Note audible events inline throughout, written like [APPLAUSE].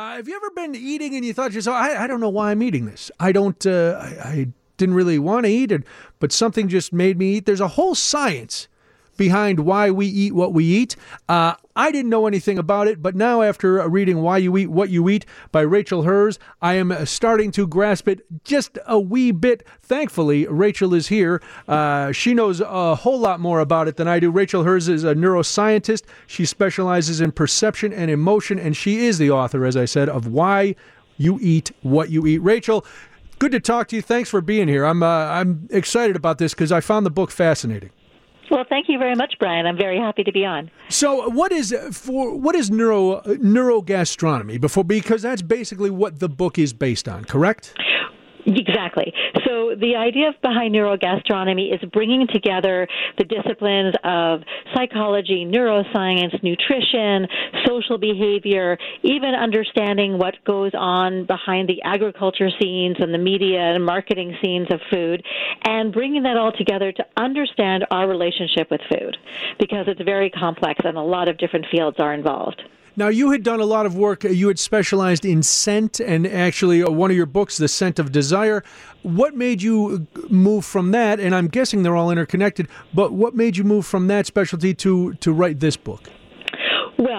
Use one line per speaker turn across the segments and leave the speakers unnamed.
Uh, have you ever been eating and you thought to yourself, I, I don't know why I'm eating this. I don't, uh, I, I didn't really want to eat it, but something just made me eat. There's a whole science behind why we eat what we eat. Uh, I didn't know anything about it, but now after reading Why You Eat What You Eat by Rachel Herz, I am starting to grasp it just a wee bit. Thankfully, Rachel is here. Uh, she knows a whole lot more about it than I do. Rachel Herz is a neuroscientist. She specializes in perception and emotion, and she is the author, as I said, of Why You Eat What You Eat. Rachel, good to talk to you. Thanks for being here. I'm uh, I'm excited about this because I found the book fascinating.
Well, thank you very much, Brian. I'm very happy to be on.
So, what is uh, for what is neuro uh, neurogastronomy before because that's basically what the book is based on, correct?
Exactly. So the idea behind neurogastronomy is bringing together the disciplines of psychology, neuroscience, nutrition, social behavior, even understanding what goes on behind the agriculture scenes and the media and marketing scenes of food, and bringing that all together to understand our relationship with food because it's very complex and a lot of different fields are involved.
Now, you had done a lot of work. You had specialized in scent, and actually, uh, one of your books, The Scent of Desire. What made you move from that? And I'm guessing they're all interconnected. But what made you move from that specialty to to write this book?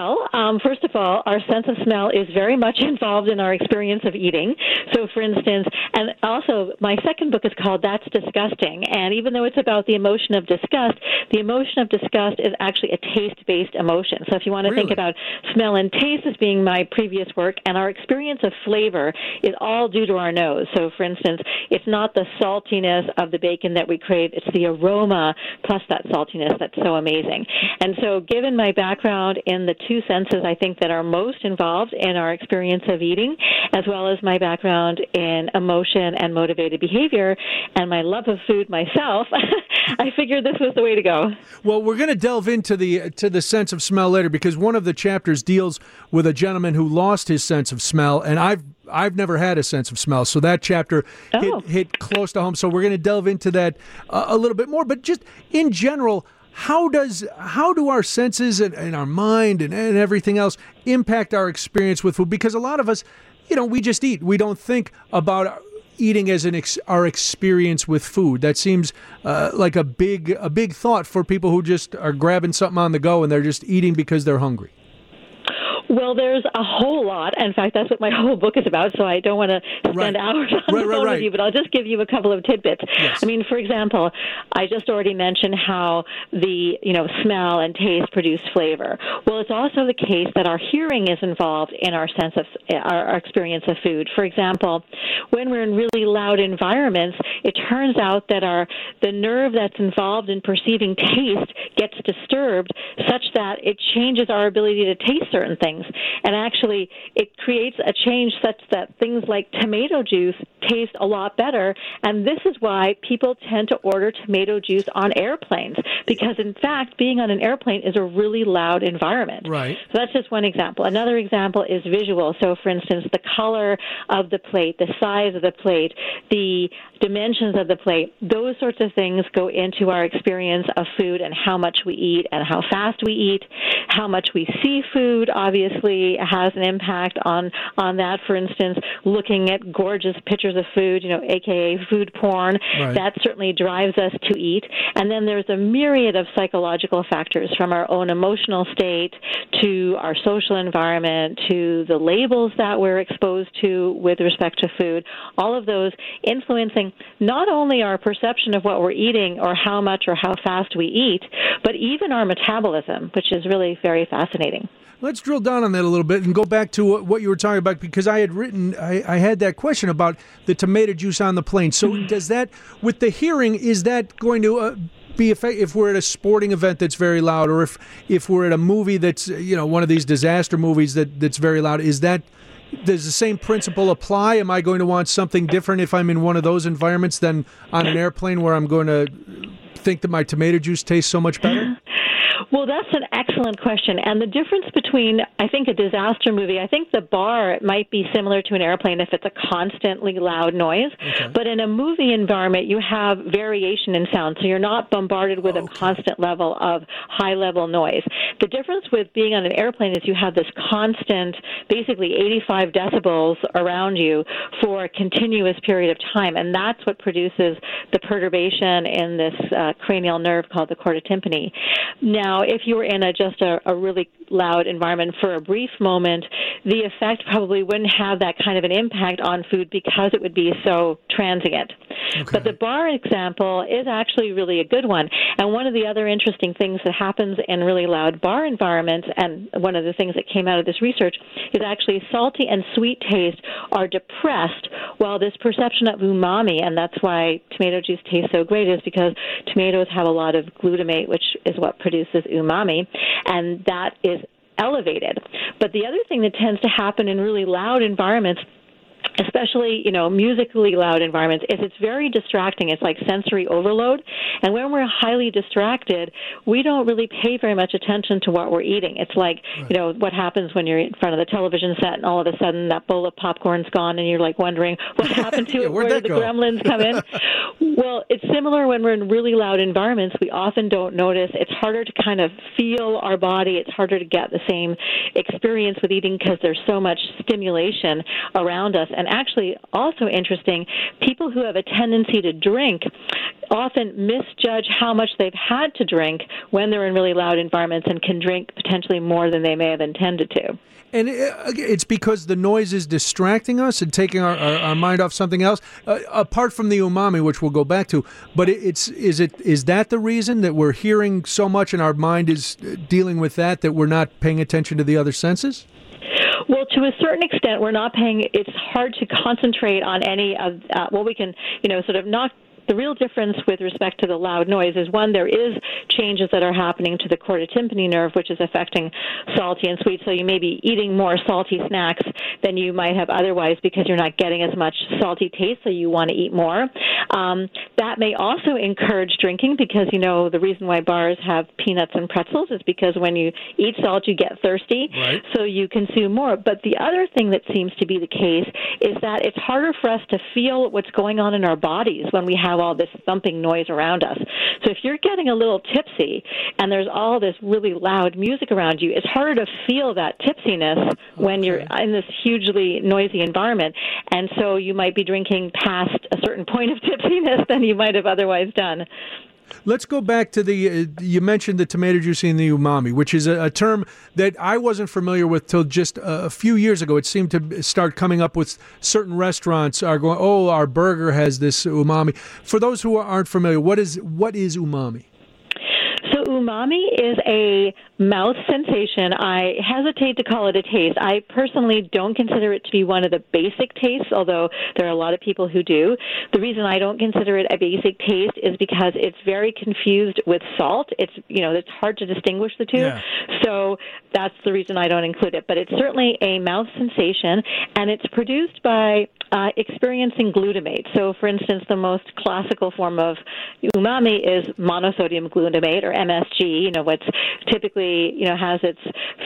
Well, um, first of all, our sense of smell is very much [LAUGHS] involved in our experience of eating. So, for instance, and also my second book is called That's Disgusting. And even though it's about the emotion of disgust, the emotion of disgust is actually a taste based emotion. So, if you want to
really?
think about smell and taste as being my previous work, and our experience of flavor is all due to our nose. So, for instance, it's not the saltiness of the bacon that we crave, it's the aroma plus that saltiness that's so amazing. And so, given my background in the the two senses I think that are most involved in our experience of eating, as well as my background in emotion and motivated behavior and my love of food myself, [LAUGHS] I figured this was the way to go.
Well, we're going to delve into the to the sense of smell later because one of the chapters deals with a gentleman who lost his sense of smell, and I've I've never had a sense of smell, so that chapter
oh.
hit, hit close to home. So we're going to delve into that uh, a little bit more. But just in general, how does how do our senses and, and our mind and, and everything else impact our experience with food? Because a lot of us, you know, we just eat. We don't think about eating as an ex- our experience with food. That seems uh, like a big a big thought for people who just are grabbing something on the go and they're just eating because they're hungry.
Well, there's a whole lot. In fact, that's what my [LAUGHS] whole book is about. So I don't want to spend
right.
hours [LAUGHS] on
right,
the phone
right.
with you, but I'll just give you a couple of tidbits.
Yes.
I mean, for example, I just already mentioned how the you know smell and taste produce flavor. Well, it's also the case that our hearing is involved in our sense of our, our experience of food. For example, when we're in really loud environments, it turns out that our the nerve that's involved in perceiving taste gets disturbed, such that it changes our ability to taste certain things. And actually, it creates a change such that things like tomato juice taste a lot better. And this is why people tend to order tomato juice on airplanes, because in fact, being on an airplane is a really loud environment.
Right.
So that's just one example. Another example is visual. So, for instance, the color of the plate, the size of the plate, the dimensions of the plate, those sorts of things go into our experience of food and how much we eat and how fast we eat, how much we see food, obviously has an impact on on that. For instance, looking at gorgeous pictures of food, you know, aka food porn,
Right.
that certainly drives us to eat. And then there's a myriad of psychological factors from our own emotional state to our social environment to the labels that we're exposed to with respect to food. All of those influencing not only our perception of what we're eating or how much or how fast we eat, but even our metabolism, which is really very fascinating.
Let's drill down on that a little bit and go back to what, you were talking about because I had written, I, I had that question about the tomato juice on the plane. So, does that, with the hearing, is that going to uh, be effect if we're at a sporting event that's very loud, or if if we're at a movie that's you know one of these disaster movies that that's very loud? Is that does the same principle apply? Am I going to want something different if I'm in one of those environments than on an airplane where I'm going to think that my tomato juice tastes so much better? [LAUGHS]
Well, that's an excellent question. And the difference between, I think, a disaster movie, I think the bar might be similar to an airplane if it's a constantly loud noise. Okay. But in a movie environment, you have variation in sound. So you're not bombarded with oh, okay. a constant level of high level noise. The difference with being on an airplane is you have this constant, basically 85 decibels around you for a continuous period of time. And that's what produces the perturbation in this uh, cranial nerve called the chorda tympani. Now, if you were in a just a, a really loud environment for a brief moment, the effect probably wouldn't have that kind of an impact on food because it would be so transient. Okay. But the bar example is actually really a good one. And one of the other interesting things that happens in really loud bar environments, and one of the things that came out of this research, is actually salty and sweet taste are depressed while this perception of umami, and that's why tomato juice tastes so great, is because tomatoes have a lot of glutamate, which is what produces umami, and that is elevated. But the other thing that tends to happen in really loud environments especially you know musically loud environments is it's very distracting it's like sensory overload and when we're highly distracted we don't really pay very much attention to what we're eating it's like right. you know what happens when you're in front of the television set and all of a sudden that bowl of popcorn's gone and you're like wondering what happened to [LAUGHS]
yeah,
it where
did
the
go?
gremlins come in [LAUGHS] [LAUGHS] well it's similar when we're in really loud environments we often don't notice. It's harder to kind of feel our body. It's harder to get the same experience with eating because there's so much stimulation around us. And actually, also interesting, people who have a tendency to drink often misjudge how much they've had to drink when they're in really loud environments and can drink potentially more than they may have intended to.
And uh, it's because the noise is distracting us and taking our, our, our mind off something else, uh, apart from the umami, which we'll go back to. But it's is it is that the reason that we're hearing so much and our mind is uh, dealing with that that we're not paying attention to the other senses?
Well, to a certain extent, we're not paying. It's hard to concentrate on any of uh, well, we can, you know, sort of knock the real difference with respect to the loud noise is one, there is changes that are happening to the chorda tympani nerve, which is affecting salty and sweet. So you may be eating more salty snacks than you might have otherwise because you're not getting as much salty taste, so you want to eat more. Um, that may also encourage drinking because, you know, the reason why bars have peanuts and pretzels is because when you eat salt, you get thirsty,
right.
so you consume more. But the other thing that seems to be the case is that it's harder for us to feel what's going on in our bodies when we have have all this thumping noise around us. So if you're getting a little tipsy and there's all this really loud music around you, it's harder to feel that tipsiness okay. when you're in this hugely noisy environment. And so you might be drinking past a certain point of [LAUGHS] tipsiness than you might have otherwise done.
Let's go back to the. Uh, you mentioned the tomato juice and the umami, which is a, a term that I wasn't familiar with till just a, a, few years ago. It seemed to start coming up with certain restaurants are going, "Oh, our burger has this umami." For those who aren't familiar, what is what is umami?
So umami is a mouth sensation. I hesitate to call it a taste. I personally don't consider it to be one of the basic tastes, although there are a lot of people who do. The reason I don't consider it a basic taste is because it's very confused with salt. It's you know it's hard to distinguish the two.
Yeah.
So that's the reason I don't include it. But it's certainly a mouth sensation, and it's produced by uh, experiencing glutamate. So, for instance, the most classical form of umami is monosodium glutamate or MSG. You know what's typically you know has its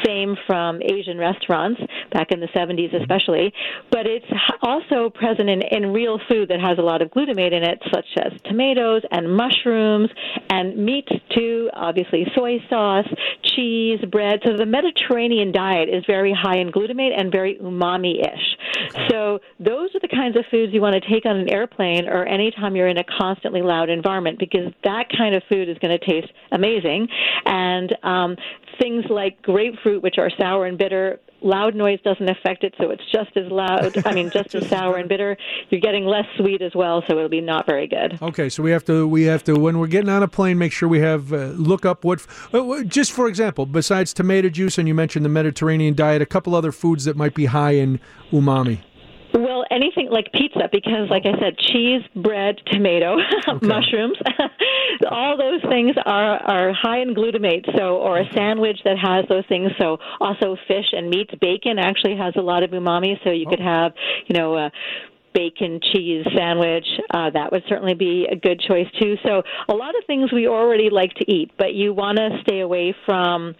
fame from Asian restaurants back in the 70s, especially. But it's also present in, in real food that has a lot of glutamate in it, such as tomatoes and mushrooms and meat too. Obviously, soy sauce, cheese, bread. So the Mediterranean diet is very high in glutamate and very umami-ish. So those are the kinds of foods you want to take on an airplane or anytime you're in a constantly loud environment because that kind of food is going to taste amazing. And um, things like grapefruit, which are sour and bitter, loud noise doesn't affect it, so it's just as loud. I mean, just, [LAUGHS] just as sour and bitter. You're getting less sweet as well, so it'll be not very good.
Okay, so we have to we have to when we're getting on a plane, make sure we have uh, look up what. Uh, just for example, besides tomato juice, and you mentioned the Mediterranean diet, a couple other foods that might be high in umami.
Well, anything like pizza, because, like I said, cheese, bread, tomato, [LAUGHS] okay. mushrooms, [LAUGHS] all those things are are high in glutamate. So, or a sandwich that has those things. So, also fish and meats. Bacon actually has a lot of umami. So you could oh. have, you know. Uh, bacon cheese sandwich. Uh, that would certainly be a good choice too. So a lot of things we already like to eat, but you want to stay away from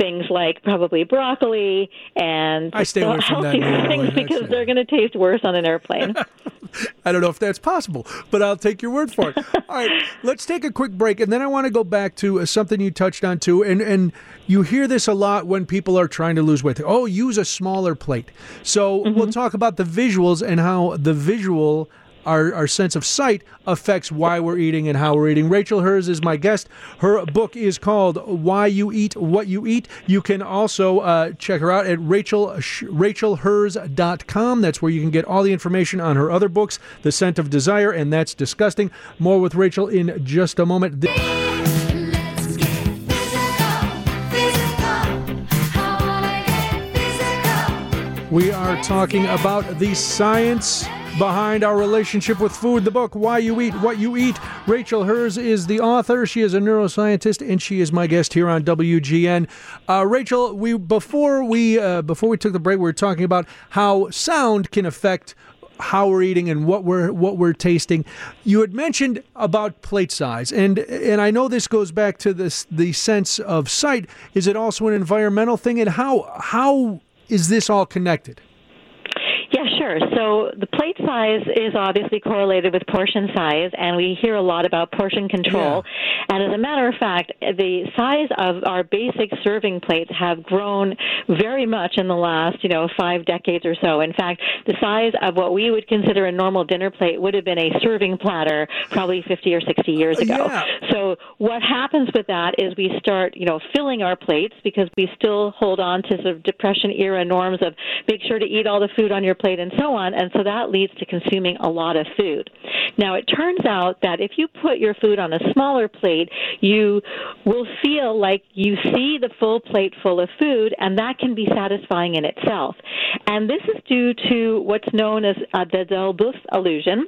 things like probably broccoli and
I stay away from that [LAUGHS]
things because they're going to taste worse on an airplane. [LAUGHS] [LAUGHS]
I don't know if that's possible, but I'll take your word for it. [LAUGHS] All right, let's take a quick break, and then I want to go back to uh, something you touched on too, and and you hear this a lot when people are trying to lose weight. Oh, use a smaller plate. So we'll talk about the visuals and how the visual. Our, our sense of sight affects why we're eating and how we're eating. Rachel Herz is my guest. Her book is called Why You Eat What You Eat. You can also uh, check her out at Rachel, rachelherz.com. That's where you can get all the information on her other books, The Scent of Desire and That's Disgusting. More with Rachel in just a moment.
Let's get physical, physical. I wanna get physical.
We are talking about the science behind our relationship with food. The book, Why You Eat What You Eat. Rachel Herz is the author. She is a neuroscientist, and she is my guest here on WGN. Uh, Rachel, we before we uh, before we took the break, we were talking about how sound can affect how we're eating and what we're what we're tasting. You had mentioned about plate size, and and I know this goes back to this the sense of sight. Is it also an environmental thing, and how how is this all connected?
Yeah, sure. So the plate size is obviously correlated with portion size, and we hear a lot about portion control. And as a matter of fact, the size of our basic serving plates have grown very much in the last, you know, five decades or so. In fact, the size of what we would consider a normal dinner plate would have been a serving platter probably 50 or 60 years oh, ago.
Yeah.
So what happens with that is we start, you know, filling our plates because we still hold on to sort of depression era norms of make sure to eat all the food on your plate and so on. And so that leads to consuming a lot of food. Now it turns out that if you put your food on a smaller plate, you will feel like you see the full plate full of food, and that can be satisfying in itself. And this is due to what's known as uh, the Delboeuf illusion,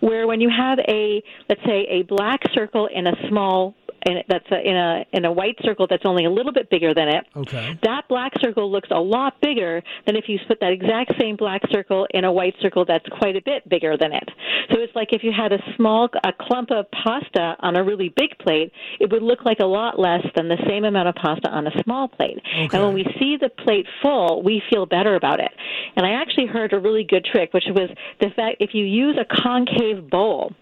where when you have a, let's say, a black circle in a small in, that's a, in a in a white circle that's only a little bit bigger than it.
Okay.
That black circle looks a lot bigger than if you put that exact same black circle in a white circle that's quite a bit bigger than it. So it's like if you had a small a clump of pasta on a really big plate, it would look like a lot less than the same amount of pasta on a small plate.
Okay.
And when we see the plate full, we feel better about it. And I actually heard a really good trick, which was the fact if you use a concave bowl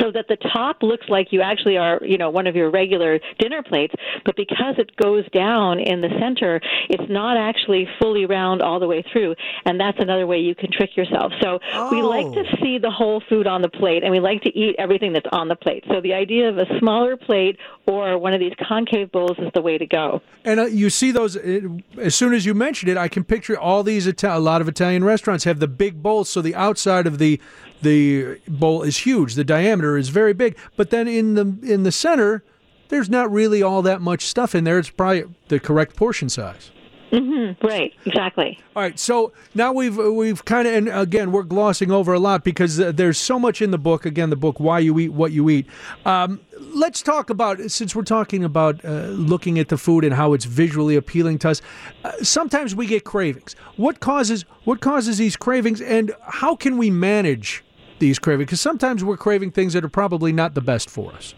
so that the top looks like you actually are, you know, one of your regular dinner plates, but because it goes down in the center, it's not actually fully round all the way through, and that's another way you can trick yourself. So we like to
Oh.
see the whole food on the plate, and we like to eat everything that's on the plate. So the idea of a smaller plate or one of these concave bowls is the way to go.
And uh, you see those uh, as soon as you mention it, I can picture all these Ita- a lot of Italian restaurants have the big bowls, so the outside of the the bowl is huge, the diameter is very big, but then in the in the center, there's not really all that much stuff in there. It's probably the correct portion size.
Right, exactly.
All right, so now we've we've kind of and again we're glossing over a lot because uh, there's so much in the book. Again, the book "Why You Eat What You Eat." Um, let's talk about since we're talking about uh, looking at the food and how it's visually appealing to us. Uh, sometimes we get cravings. What causes what causes these cravings, and how can we manage these cravings? Because sometimes we're craving things that are probably not the best for us.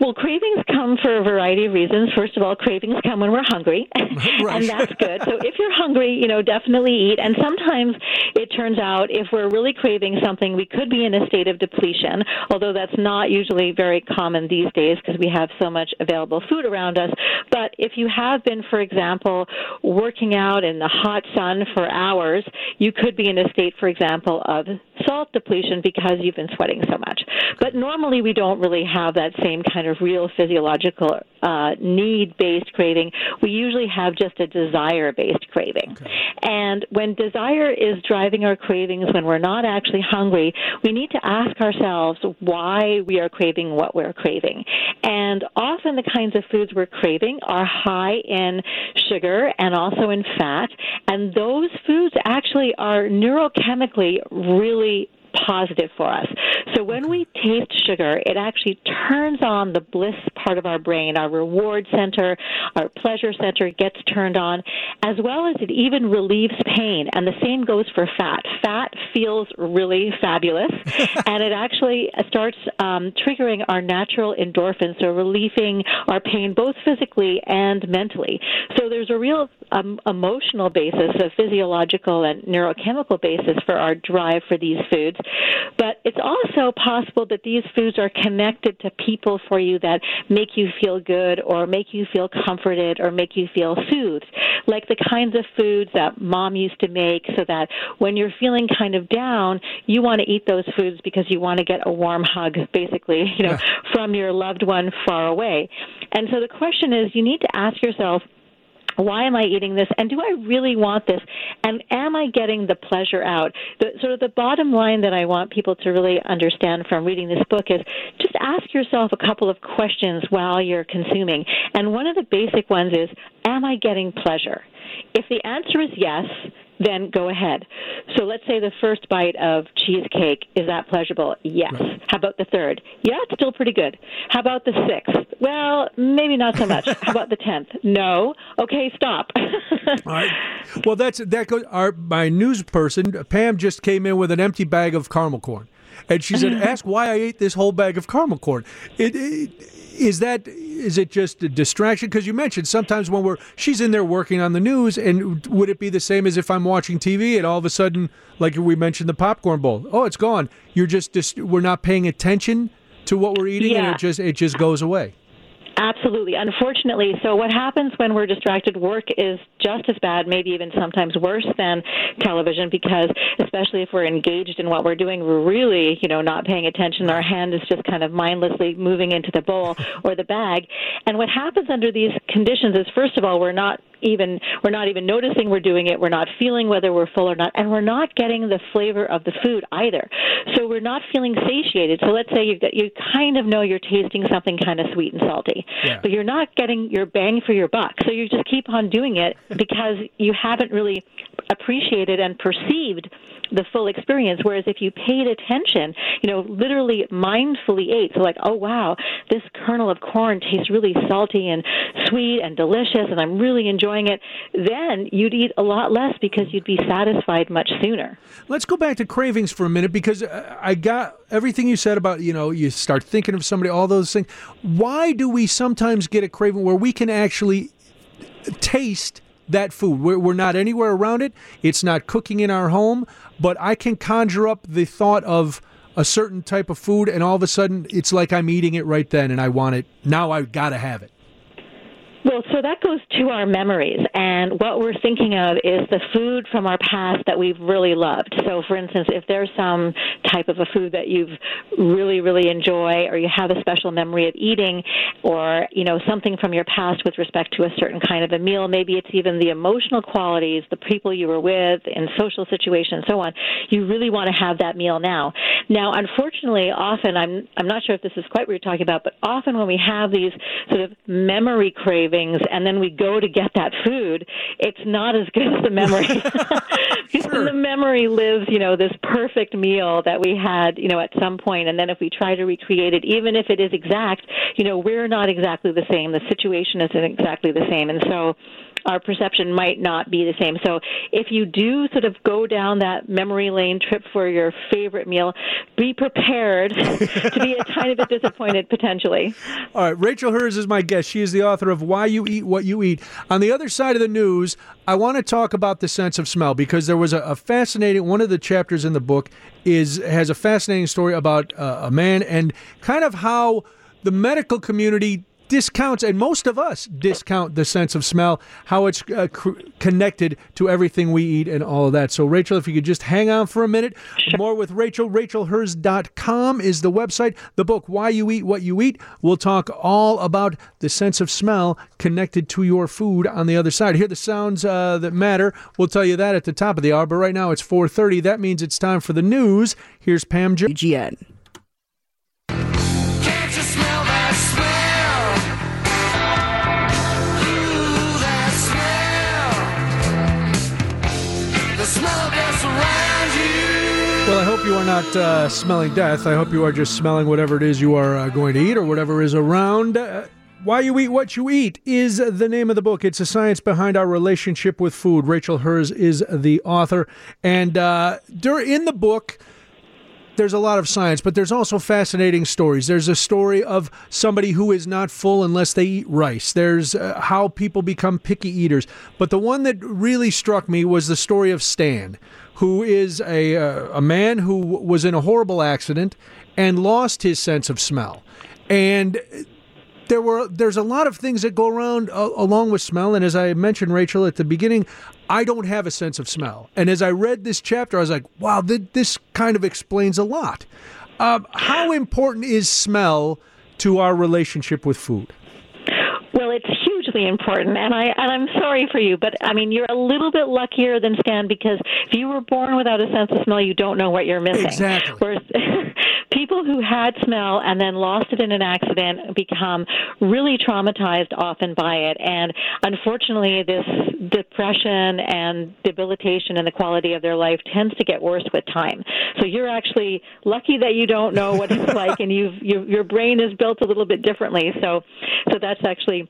Well, cravings come for a variety of reasons. First of all, cravings come when we're hungry, [LAUGHS]
Right.
and that's good. So if you're hungry, you know, definitely eat. And sometimes it turns out if we're really craving something, we could be in a state of depletion, although that's not usually very common these days because we have so much available food around us. But if you have been, for example, working out in the hot sun for hours, you could be in a state, for example, of salt depletion because you've been sweating so much. But normally we don't really have that same kind of real physiological uh, need based craving. We usually have just a desire based craving. And when desire is driving our cravings, when we're not actually hungry, we need to ask ourselves why we are craving what we're craving. And often the kinds of foods we're craving are high in sugar and also in fat. And those foods actually are neurochemically really positive for us. So when we taste sugar, it actually turns on the bliss part of our brain, our reward center, our pleasure center gets turned on, as well as it even relieves pain. And the same goes for fat. Fat feels really fabulous, [LAUGHS] and it actually starts um, triggering our natural endorphins, so relieving our pain both physically and mentally. So there's a real um, emotional basis, a physiological and neurochemical basis for our drive for these foods. But it's also possible that these foods are connected to people for you that make you feel good or make you feel comforted or make you feel soothed, like the kinds of foods that mom used to make so that when you're feeling kind of down, you want to eat those foods because you want to get a warm hug, basically, you know, from your loved one far away. And so the question is you need to ask yourself, why am I eating this? And do I really want this? And am I getting the pleasure out? The, sort of the bottom line that I want people to really understand from reading this book is just ask yourself a couple of questions while you're consuming. And one of the basic ones is, am I getting pleasure? If the answer is yes, then go ahead. So let's say the first bite of cheesecake, is that pleasurable? Yes. How about the third? Yeah, it's still pretty good. How about the sixth? Well, maybe not so much. [LAUGHS] How about the tenth? No. Okay, stop. [LAUGHS]
All right. Well, that's that goes. Our my news person Pam just came in with an empty bag of caramel corn, and she said, [LAUGHS] "Ask why I ate this whole bag of caramel corn." It, it, is that is it just a distraction? Because you mentioned sometimes when we're she's in there working on the news, and would it be the same as if I'm watching TV and all of a sudden, like we mentioned, the popcorn bowl? Oh, it's gone. You're just, just we're not paying attention to what we're eating, and it just it just goes away.
Absolutely. Unfortunately, so what happens when we're distracted? Work is just as bad, maybe even sometimes worse than television, because especially if we're engaged in what we're doing, we're really, you know, not paying attention. Our hand is just kind of mindlessly moving into the bowl or the bag. And what happens under these conditions is, first of all, we're not even we're not even noticing we're doing it. We're not feeling whether we're full or not, and we're not getting the flavor of the food either. So we're not feeling satiated. So let's say you've got, you kind of know you're tasting something kind of sweet and salty,
Yeah.
but you're not getting your bang for your buck. So you just keep on doing it because you haven't really appreciated and perceived the full experience. Whereas if you paid attention, you know, literally mindfully ate, so like, oh wow, this kernel of corn tastes really salty and sweet and delicious, and I'm really enjoying it, then you'd eat a lot less because you'd be satisfied much sooner.
Let's go back to cravings for a minute because uh, I got everything you said about, you know, you start thinking of somebody, all those things. Why do we sometimes get a craving where we can actually taste that food? We're, we're not anywhere around it, it's not cooking in our home, but I can conjure up the thought of a certain type of food, and all of a sudden it's like I'm eating it right then and I want it. Now I've got to have it.
Well, so that goes to our memories, and what we're thinking of is the food from our past that we've really loved. So, for instance, if there's some type of a food that you've really, really enjoy, or you have a special memory of eating, or you know something from your past with respect to a certain kind of a meal, maybe it's even the emotional qualities, the people you were with, in social situations, so on. You really want to have that meal now. Now, unfortunately, often I'm I'm not sure if this is quite what you're talking about, but often when we have these sort of memory cravings and then we go to get that food, it's not as good [LAUGHS] as the memory. [LAUGHS] in the memory lives, you know, this perfect meal that we had, you know, at some point, and then if we try to recreate it, even if it is exact, you know, we're not exactly the same. The situation isn't exactly the same, and so our perception might not be the same. So if you do sort of go down that memory lane trip for your favorite meal, be prepared to be a tiny bit disappointed potentially. [LAUGHS]
All right, Rachel Herz is my guest. She is the author of Why You Eat What You Eat. On the other side of the news, I want to talk about the sense of smell because there was a, a fascinating one of the chapters in the book is has a fascinating story about uh, a man and kind of how the medical community discounts and most of us discount the sense of smell how it's uh, cr- connected to everything we eat and all of that. So rachel if you could just hang on for a minute. More with rachel. Rachelherz.com is the website. The book why you eat what you eat we'll talk all about the sense of smell connected to your food on the other side. Hear the sounds uh, that matter. We'll tell you that at the top of the hour but right now it's 4.30 that means it's time for the news. Here's pam jo-
UGN.
Hope you are not uh, smelling death. I hope you are just smelling whatever it is you are uh, going to eat or whatever is around. Uh, why You Eat What You Eat is the name of the book. It's a science behind our relationship with food. Rachel Herz is the author. And uh, in the book, there's a lot of science, but there's also fascinating stories. There's a story of somebody who is not full unless they eat rice. There's uh, how people become picky eaters. But the one that really struck me was the story of Stan, who is a, uh, a man who was in a horrible accident and lost his sense of smell. And there were there's a lot of things that go around uh, along with smell. And as i mentioned rachel at the beginning i don't have a sense of smell. And as i read this chapter i was like wow th- this kind of explains a lot. Um, how important is smell to our relationship with food?
Well, it's hugely important, and I and I'm sorry for you, but I mean you're a little bit luckier than Stan because if you were born without a sense of smell, you don't know what you're missing.
Exactly.
Whereas [LAUGHS] people who had smell and then lost it in an accident become really traumatized often by it, and unfortunately, this depression and debilitation in the quality of their life tends to get worse with time. So you're actually lucky that you don't know what it's [LAUGHS] like, and you've you, your brain is built a little bit differently. So so that's actually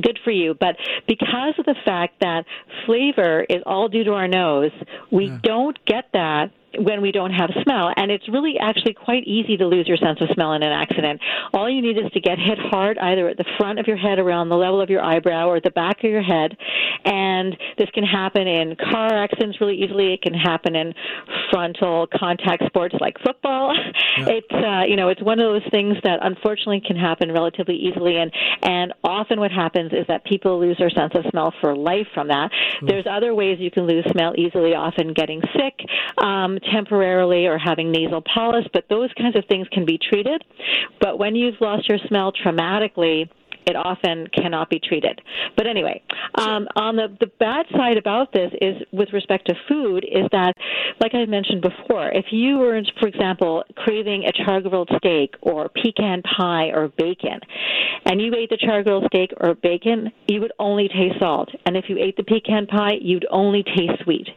good for you. But because of the fact that flavor is all due to our nose, we don't get that when we don't have smell. And it's really actually quite easy to lose your sense of smell in an accident. All you need is to get hit hard either at the front of your head around the level of your eyebrow or at the back of your head. And this can happen in car accidents really easily. It can happen in frontal contact sports like football. It's uh, you know, it's one of those things that unfortunately can happen relatively easily and and often what happens is that people lose their sense of smell for life from that. There's other ways you can lose smell easily, often getting sick um, temporarily or having nasal polyps, but those kinds of things can be treated. But when you've lost your smell traumatically, it often cannot be treated. But anyway, um, on the, the bad side about this is with respect to food is that, like I mentioned before, if you were, for example, craving a char grilled steak or pecan pie or bacon, and you ate the char grilled steak or bacon, you would only taste salt. And if you ate the pecan pie, you'd only taste sweet.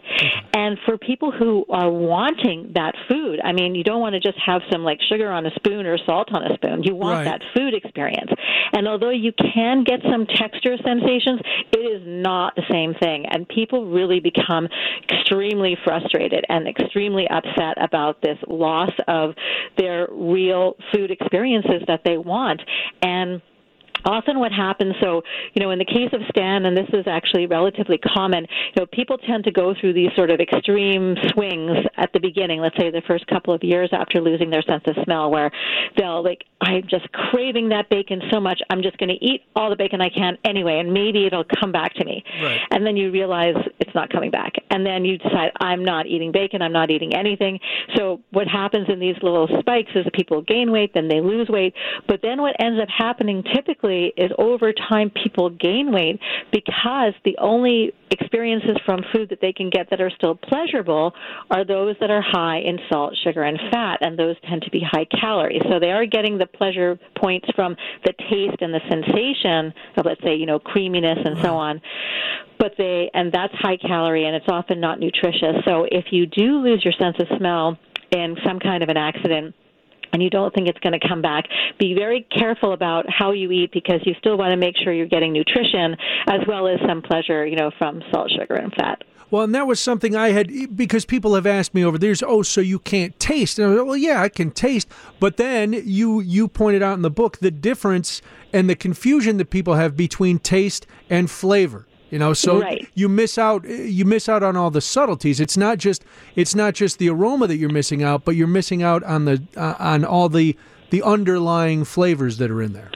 And for people who are wanting that food, I mean, you don't want to just have some like sugar on a spoon or salt on a spoon. You want
Right.
that food experience. And although you can get some texture sensations, it is not the same thing. And people really become extremely frustrated and extremely upset about this loss of their real food experiences that they want. And often what happens so you know in the case of stan and this is actually relatively common you know people tend to go through these sort of extreme swings at the beginning let's say the first couple of years after losing their sense of smell where they'll like i'm just craving that bacon so much i'm just going to eat all the bacon i can anyway and maybe it'll come back to me.
Right.
and then you realize it's not coming back. And then you decide i'm not eating bacon i'm not eating anything. So what happens in these little spikes is that people gain weight then they lose weight. But then what ends up happening typically is over time people gain weight because the only experiences from food that they can get that are still pleasurable are those that are high in salt sugar and fat and those tend to be high calorie so they are getting the pleasure points from the taste and the sensation of let's say you know creaminess and so on. But they and that's high calorie and it's often not nutritious. So if you do lose your sense of smell in some kind of an accident and you don't think it's going to come back, be very careful about how you eat because you still want to make sure you're getting nutrition as well as some pleasure, you know, from salt, sugar, and fat.
Well, and that was something I had because people have asked me over the years. Oh, so you can't taste? And I was like, well, yeah, I can taste. But then you you pointed out in the book the difference and the confusion that people have between taste and flavor. You know, so
Right.
you miss out you miss out on all the subtleties. It's not just it's not just the aroma that you're missing out, but you're missing out on the uh, on all the the underlying flavors that are in there.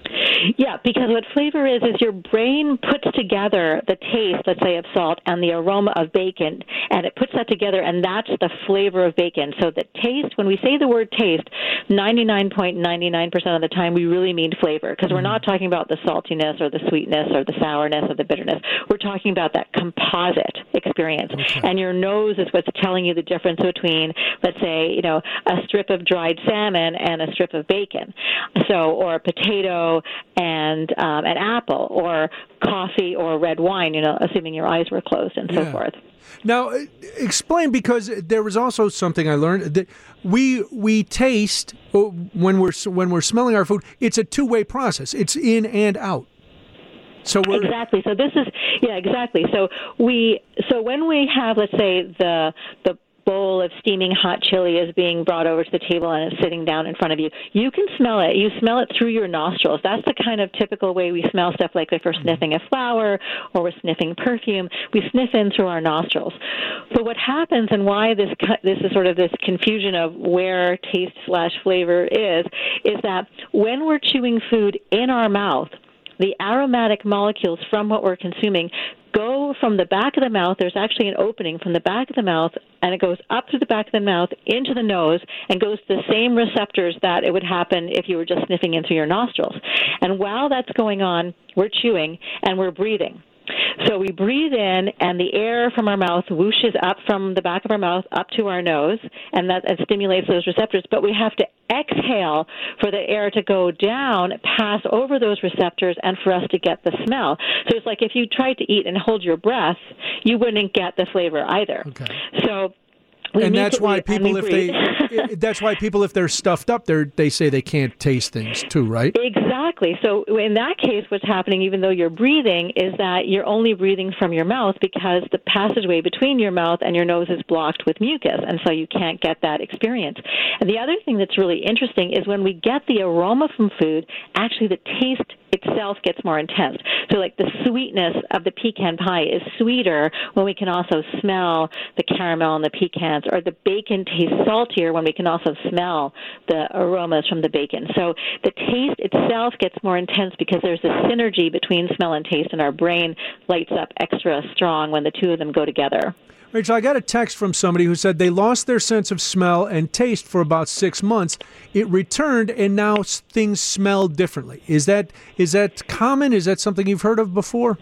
Yeah, because what flavor is is your brain puts together the taste, let's say, of salt and the aroma of bacon, and it puts that together, and that's the flavor of bacon. So the taste, when we say the word taste, 99.99% of the time we really mean flavor because we're mm-hmm. not talking about the saltiness or the sweetness or the sourness or the bitterness. We're talking about that composite experience. And your nose is what's telling you the difference between, let's say, you know, a strip of dried salmon and a strip of bacon. So, or a potato and um, an apple, or coffee or red wine, you know, assuming your eyes were closed and so
Yeah.
forth.
Now, uh, explain because there was also something I learned that we we taste uh, when we're when we're smelling our food. It's a two way process. It's in and out. So
Exactly. So this is yeah, exactly. So we so when we have let's say the the bowl of steaming hot chili is being brought over to the table and it's sitting down in front of you. You can smell it. You smell it through your nostrils. That's the kind of typical way we smell stuff like if we're mm-hmm. sniffing a flower or we're sniffing perfume. We sniff in through our nostrils. But what happens and why this this is sort of this confusion of where taste slash flavor is is that when we're chewing food in our mouth, the aromatic molecules from what we're consuming go from the back of the mouth. There's actually an opening from the back of the mouth, and it goes up through the back of the mouth into the nose and goes to the same receptors that it would happen if you were just sniffing in through your nostrils. And while that's going on, we're chewing and we're breathing. So we breathe in, and the air from our mouth whooshes up from the back of our mouth up to our nose, and that and stimulates those receptors. But we have to exhale for the air to go down, pass over those receptors, and for us to get the smell. So it's like if you tried to eat and hold your breath, you wouldn't get the flavor either.
Okay.
So. We
and that's why people if they [LAUGHS] i- that's why people if they're stuffed up they they say they can't taste things too right
Exactly. So in that case, what's happening, even though you're breathing, is that you're only breathing from your mouth because the passageway between your mouth and your nose is blocked with mucus, and so you can't get that experience. And the other thing that's really interesting is when we get the aroma from food, actually the taste itself gets more intense. So like the sweetness of the pecan pie is sweeter when we can also smell the caramel and the pecans, or the bacon tastes saltier when we can also smell the aromas from the bacon. So the taste itself gets more intense because there's a synergy between smell and taste, and our brain lights up extra strong when the two of them go together.
Rachel, I got a text from somebody who said they lost their sense of smell and taste for about six months. It returned, and now things smell differently. Is that is that common? Is that something you've heard of before?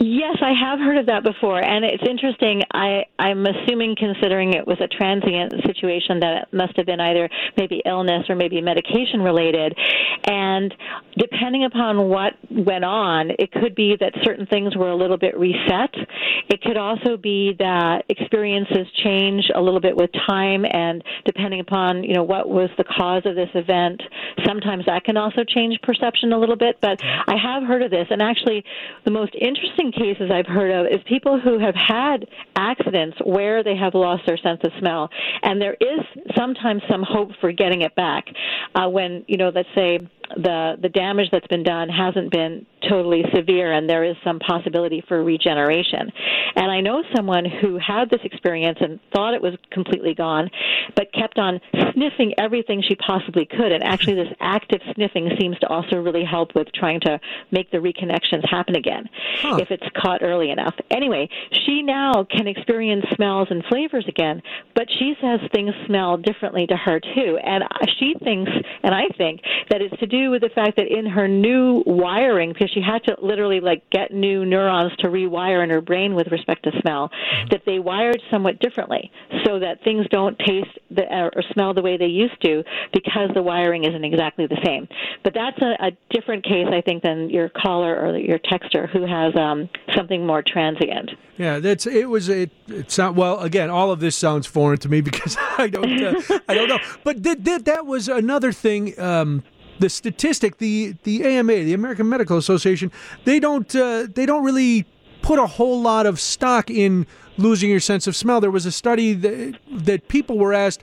Yes, I have heard of that before, and it's interesting. I, I'm assuming, considering it was a transient situation, that it must have been either maybe illness or maybe medication related. And depending upon what went on, it could be that certain things were a little bit reset. It could also be that experiences change a little bit with time, and depending upon you know what was the cause of this event, sometimes that can also change perception a little bit. But I have heard of this, and actually, the most interesting cases I've heard of is people who have had accidents where they have lost their sense of smell, and there is sometimes some hope for getting it back uh, when you know, let's say the the damage that's been done hasn't been totally severe and there is some possibility for regeneration. And I know someone who had this experience and thought it was completely gone, but kept on sniffing everything she possibly could. And actually, this active sniffing seems to also really help with trying to make the reconnections happen again
Huh.
if it's caught early enough. Anyway, she now can experience smells and flavors again, but she says things smell differently to her too. And she thinks, and I think, that it's to do with the fact that in her new wiring, because she had to literally like get new neurons to rewire in her brain with respect to smell, that they wired somewhat differently so that things don't taste the, or smell the way they used to because the wiring isn't exactly the same. But that's a, a different case, I think, than your caller or your texter who has um, something more transient.
Yeah, that's it. Was it? It sound well. Again, all of this sounds foreign to me [LAUGHS] because I don't. Uh, I don't know. But did, did, that was another thing. Um, the statistic, the the AMA, the American Medical Association, they don't uh, they don't really put a whole lot of stock in losing your sense of smell. There was a study that that people were asked.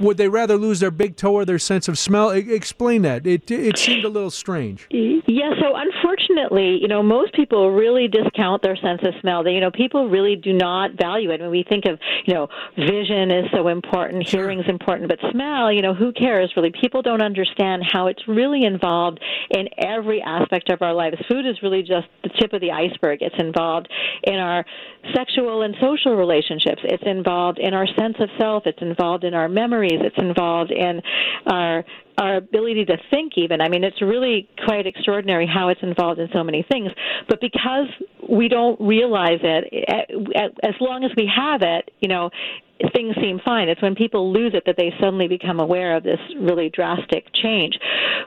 Would they rather lose their big toe or their sense of smell? E- explain that. It it seemed a little strange.
Yeah, so unfortunately, you know, most people really discount their sense of smell. They, you know, people really do not value it. When we think of, you know, vision is so important, hearing is important, but smell, you know, who cares really? People don't understand how it's really involved in every aspect of our lives. Food is really just the tip of the iceberg. It's involved in our sexual and social relationships. It's involved in our sense of self. It's involved in our It's involved in our our ability to think even. I mean it's really quite extraordinary how it's involved in so many things. But because we don't realize it as long as we have it you know things seem fine. It's when people lose it that they suddenly become aware of this really drastic change.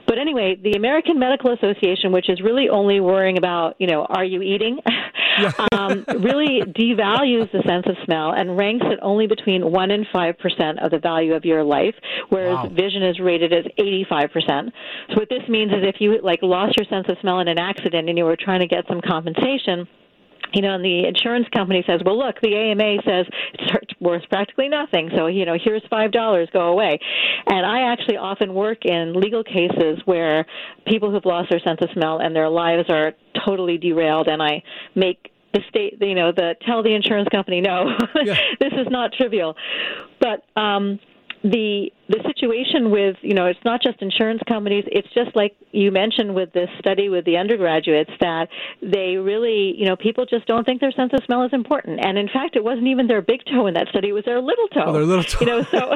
But anyway the american medical association which is really only worrying about you know are you eating [LAUGHS] um, really devalues the sense of smell and ranks it only between 1 and 5% of the value of your life, whereas
Wow.
vision is rated as 85%. So what this means is if you like lost your sense of smell in an accident and you were trying to get some compensation, you know, and the insurance company says, "Well, look, the AMA says it's worth practically nothing. So, you know, here's five dollars, go away." And I actually often work in legal cases where people who've lost their sense of smell and their lives are totally derailed, and I make the state, you know, the tell the insurance company, no, [LAUGHS]
Yeah.
this is not trivial. But um, the the situation with you know it's not just insurance companies. It's just like you mentioned with this study with the undergraduates that they really you know people just don't think their sense of smell is important. And in fact it wasn't even their big toe in that study. It was their little toe.
Oh, their little toe.
you know so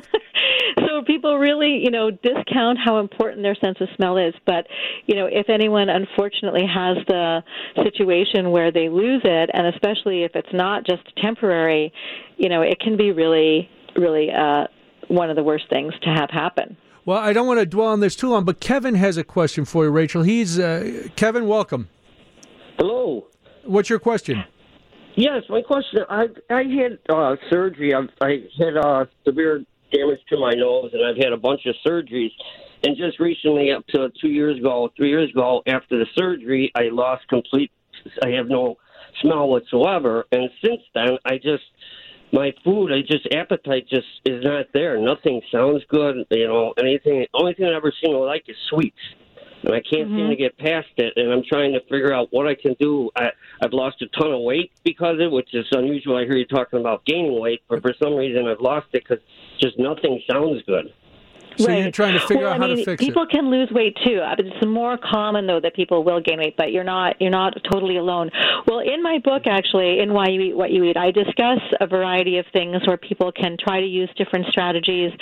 [LAUGHS] so people really you know discount how important their sense of smell is. But you know if anyone unfortunately has the situation where they lose it and especially if it's not just temporary you know it can be really really uh one of the worst things to have happen
Well, I don't want to dwell on this too long, but Kevin has a question for you, Rachel. He's uh, Kevin. Welcome.
Hello.
What's your question?
Yes, my question. I I had uh, surgery. I, I had uh, severe damage to my nose, and I've had a bunch of surgeries. And just recently, up to two years ago, three years ago, after the surgery, I lost complete. I have no smell whatsoever. And since then, I just my food, I just appetite just is not there. Nothing sounds good. You know, anything. Only thing I ever seem to like is sweets. and I can't seem to mm-hmm. get past it. And I'm trying to figure out what I can do. I, I've lost a ton of weight because of it, which is unusual. I hear you talking about gaining weight, but for some reason I've lost it because just nothing sounds good.
So
right.
you're trying to figure
well,
out how
I mean,
to fix
people
it.
can lose weight too. Uh, mean, It's more common though that people will gain weight, but you're not you're not totally alone. Well, in my book, actually, in Why You Eat What You Eat, I discuss a variety of things where people can try to use different strategies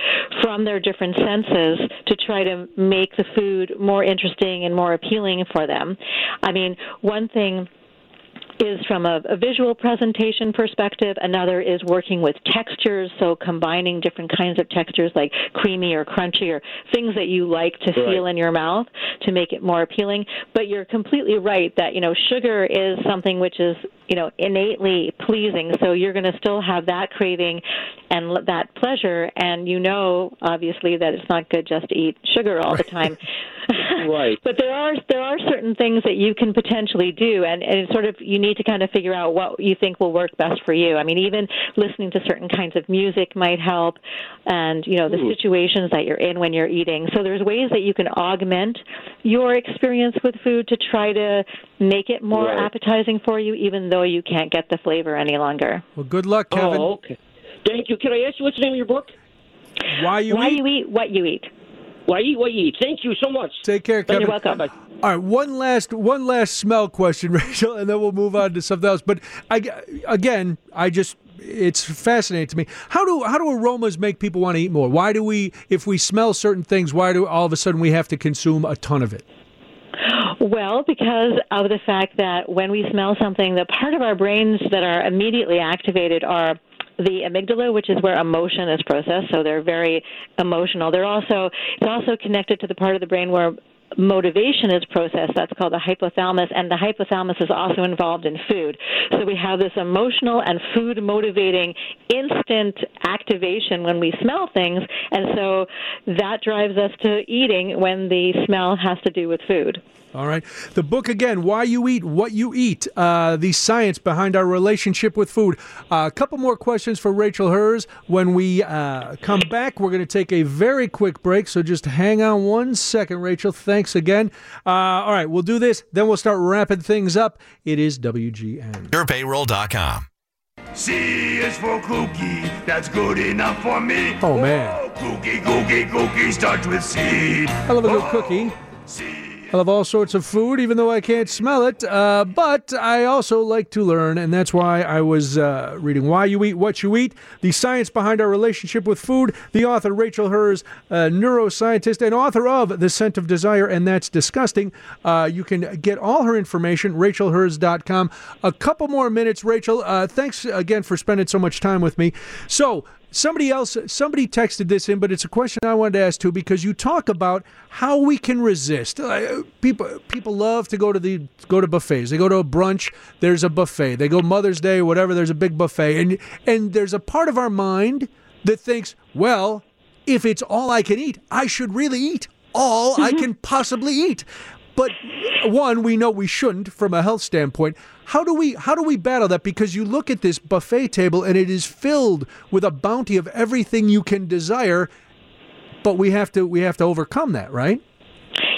from their different senses to try to make the food more interesting and more appealing for them. I mean, one thing is from a, a visual presentation perspective. Another is working with textures, so combining different kinds of textures like creamy or crunchy or things that you like to feel in your mouth to make it more appealing. But you're completely right that you know sugar is something which is you know innately pleasing, so you're going to still have that craving and l- that pleasure, and you know obviously that it's not good just to eat sugar all the time. [LAUGHS] [LAUGHS]
Right.
But there are there are certain things that you can potentially do, and, and it's sort of you need to kind of figure out what you think will work best for you. I mean, even listening to certain kinds of music might help, and you know the situations that you're in when you're eating. So there's ways that you can augment your experience with food to try to make it more
Right.
appetizing for you, even though you can't get the flavor any longer.
Well, good luck, Kevin.
Oh, okay. Thank you. Can I ask you what's the name of your book?
Why you
Why
eat?
you eat what you eat.
Why eat what you eat. Thank you so much.
Take care, Kevin.
You're welcome.
Bye.
All right, one last one last smell question, [LAUGHS] Rachel, and then we'll move on to something else. But I, again, I just it's fascinating to me. How do how do aromas make people want to eat more? Why do we, if we smell certain things, why do all of a sudden we have to consume a ton of it?
Well, because of the fact that when we smell something, the part of our brains that are immediately activated are the amygdala, which is where emotion is processed. So they're very emotional. They're also it's also connected to the part of the brain where motivation is processed. That's called the hypothalamus, and the hypothalamus is also involved in food. So we have this emotional and food motivating instant activation when we smell things, and so that drives us to eating when the smell has to do with food.
All right. The book again, Why You Eat, What You Eat, uh, the science behind our relationship with food. Uh, a couple more questions for Rachel Herz. When we uh, come back, we're going to take a very quick break, so just hang on one second, Rachel. Thanks again. Uh, all right, we'll do this, then we'll start wrapping things up. It is WGN.
YourPayroll.com.
C is for cookie, that's good enough for me.
Oh, man.
Oh, cookie, cookie, cookie starts with C.
I love a good cookie. I love all sorts of food, even though I can't smell it. Uh, but I also like to learn, and that's why I was uh, reading Why You Eat, What You Eat, the science behind our relationship with food. The author, Rachel Herz, a neuroscientist and author of The Scent of Desire, and That's Disgusting. Uh, you can get all her information, rachelherz.com. A couple more minutes, Rachel. Uh, thanks again for spending so much time with me. So, Somebody else, somebody texted this in, but it's a question I wanted to ask too because you talk about how we can resist. Uh, people, people love to go to the go to buffets. They go to a brunch. There's a buffet. They go Mother's Day, whatever. There's a big buffet, and and there's a part of our mind that thinks, well, if it's all I can eat, I should really eat all I can possibly eat. But one, we know we shouldn't from a health standpoint. How do we how do we battle that? Because you look at this buffet table and it is filled with a bounty of everything you can desire, but we have to we have to overcome that, right?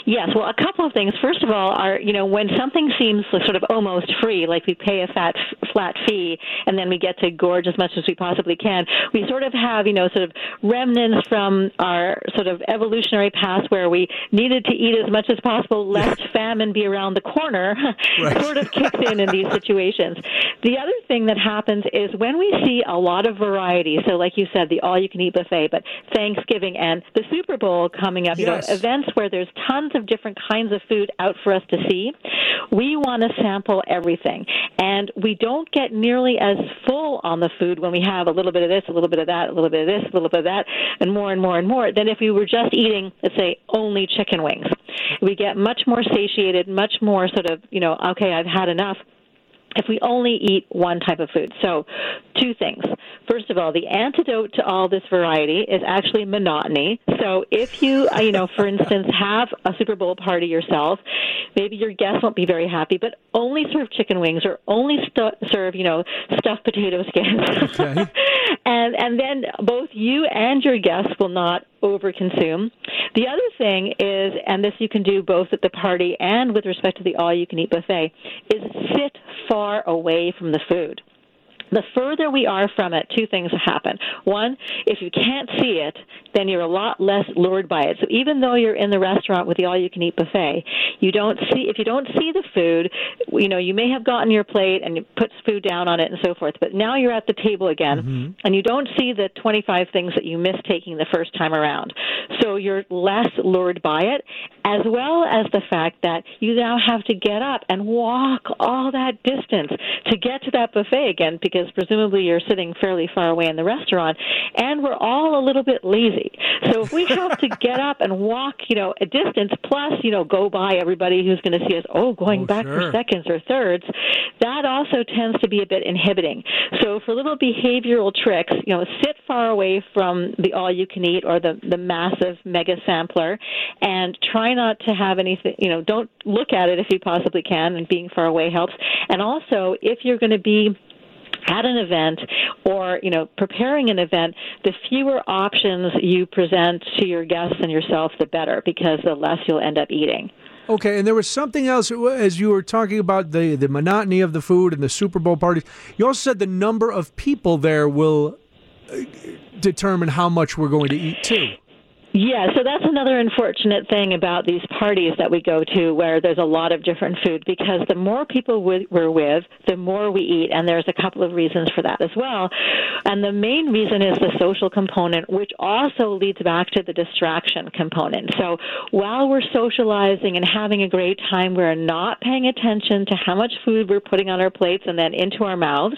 Yes, well, a couple of things. First of all, are you know when something seems sort of almost free, like we pay a fat flat fee and then we get to gorge as much as we possibly can, we sort of have you know sort of remnants from our sort of evolutionary past where we needed to eat as much as possible, lest famine be around the corner. [LAUGHS]
Right.
sort of kicks in in these situations. The other thing that happens is when we see a lot of variety. So, like you said, the all-you-can-eat buffet, but Thanksgiving and the Super Bowl coming up.
Yes.
You know, events where there's tons of different kinds of food out for us to see. We want to sample everything. And we don't get nearly as full on the food when we have a little bit of this, a little bit of that, a little bit of this, a little bit of that, and more and more and more than if we were just eating, let's say, only chicken wings. We get much more satiated, much more sort of, you know, okay, I've had enough if we only eat one type of food. So, two things. First of all, the antidote to all this variety is actually monotony. So, if you, uh, you know, for instance, have a Super Bowl party yourself, maybe your guests won't be very happy, but only serve chicken wings or only stu- serve, you know, stuffed potato [LAUGHS] skins.
Okay.
and and then both you and your guests will not overconsume. The other thing is, and this you can do both at the party and with respect to the all-you-can-eat buffet, is sit far away from the food. The further we are from it, two things happen. One, if you can't see it, then you're a lot less lured by it. So even though you're in the restaurant with the all-you-can-eat buffet, you don't see if you don't see the food, you know, you may have gotten your plate and you put food down on it and so forth. But now you're at the table again, mm-hmm. and you don't see the 25 things that you missed taking the first time around. So you're less lured by it, as well as the fact that you now have to get up and walk all that distance to get to that buffet again because presumably you're sitting fairly far away in the restaurant and we're all a little bit lazy. So if we have to get up and walk, you know, a distance plus, you know, go by everybody who's going to see us, oh, going
Oh,
back
sure.
for seconds or thirds, that also tends to be a bit inhibiting. So for little behavioral tricks, you know, sit far away from the all you can eat or the the massive mega sampler and try not to have anything, you know, don't look at it if you possibly can and being far away helps. And also if you're going to be at an event or you know preparing an event the fewer options you present to your guests and yourself the better because the less you'll end up eating
Okay, and there was something else as you were talking about the the monotony of the food and the Super Bowl parties. You also said the number of people there will uh, determine how much we're going to eat too.
Yeah, so that's another unfortunate thing about these parties that we go to where there's a lot of different food because the more people we- we're with, the more we eat, and there's a couple of reasons for that as well. And the main reason is the social component, which also leads back to the distraction component. So while we're socializing and having a great time, we're not paying attention to how much food we're putting on our plates and then into our mouths.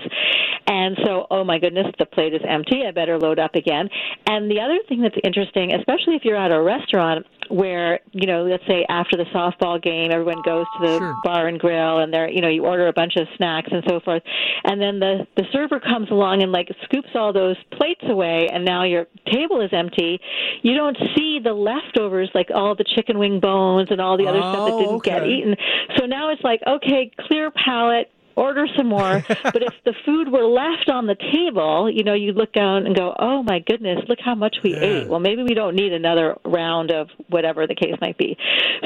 And so, oh my goodness, the plate is empty. I better load up again. And the other thing that's interesting, especially if you're at a restaurant where, you know, let's say after the softball game, everyone goes to the
Sure.
bar and grill and they're, you know, you order a bunch of snacks and so forth. And then the, the server comes along and like scoops all those plates away and now your table is empty. You don't see the leftovers, like all the chicken wing bones and all the other stuff that
Oh,
didn't get eaten. So now it's like, okay, clear palate, order some more. [LAUGHS] but if the food were left on the table, you know, you look down and go, oh my goodness, look how much we ate. Well, maybe we don't need another round of whatever the case might be.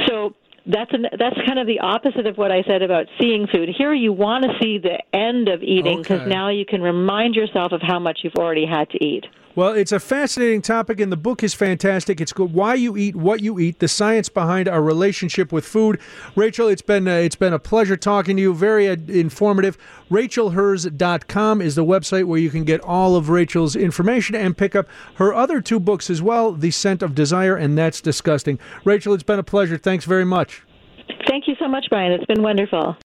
So that's an, that's kind of the opposite of what I said about seeing food. Here, you want to see the end of eating because
Okay.
now you can remind yourself of how much you've already had to eat.
Well, it's a fascinating topic, and the book is fantastic. It's good. Why you eat, what you eat, the science behind our relationship with food. Rachel, it's been uh, it's been a pleasure talking to you. Very uh, informative. RachelHerz.com is the website where you can get all of Rachel's information and pick up her other two books as well, The Scent of Desire and That's Disgusting. Rachel, it's been a pleasure. Thanks very much.
Thank you so much, Brian. It's been wonderful.